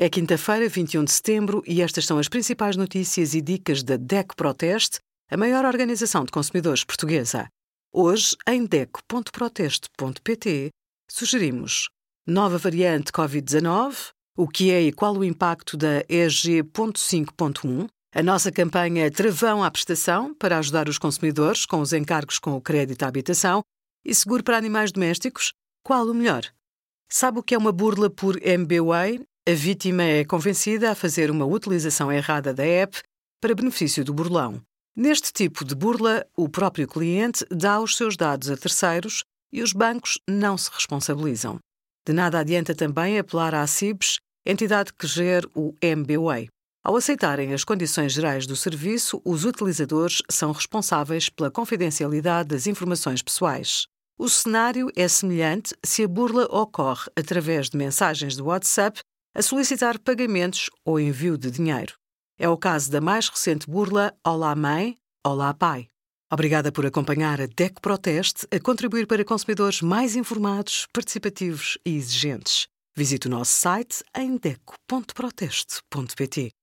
É quinta-feira, 21 de setembro, e estas são as principais notícias e dicas da DECO Proteste, a maior organização de consumidores portuguesa. Hoje, em DECO.proteste.pt, sugerimos nova variante Covid-19, o que é e qual o impacto da EG.5.1, a nossa campanha Travão à Prestação para ajudar os consumidores com os encargos com o crédito à habitação e seguro para animais domésticos, qual o melhor? Sabe o que é uma burla por MBWay? A vítima é convencida a fazer uma utilização errada da app para benefício do burlão. Neste tipo de burla, o próprio cliente dá os seus dados a terceiros e os bancos não se responsabilizam. De nada adianta também apelar à CIBS, entidade que gera o MBWay. Ao aceitarem as condições gerais do serviço, os utilizadores são responsáveis pela confidencialidade das informações pessoais. O cenário é semelhante se a burla ocorre através de mensagens de WhatsApp a solicitar pagamentos ou envio de dinheiro. É o caso da mais recente burla Olá Mãe, Olá Pai. Obrigada por acompanhar a DECO Proteste a contribuir para consumidores mais informados, participativos e exigentes. Visite o nosso site em deco.proteste.pt.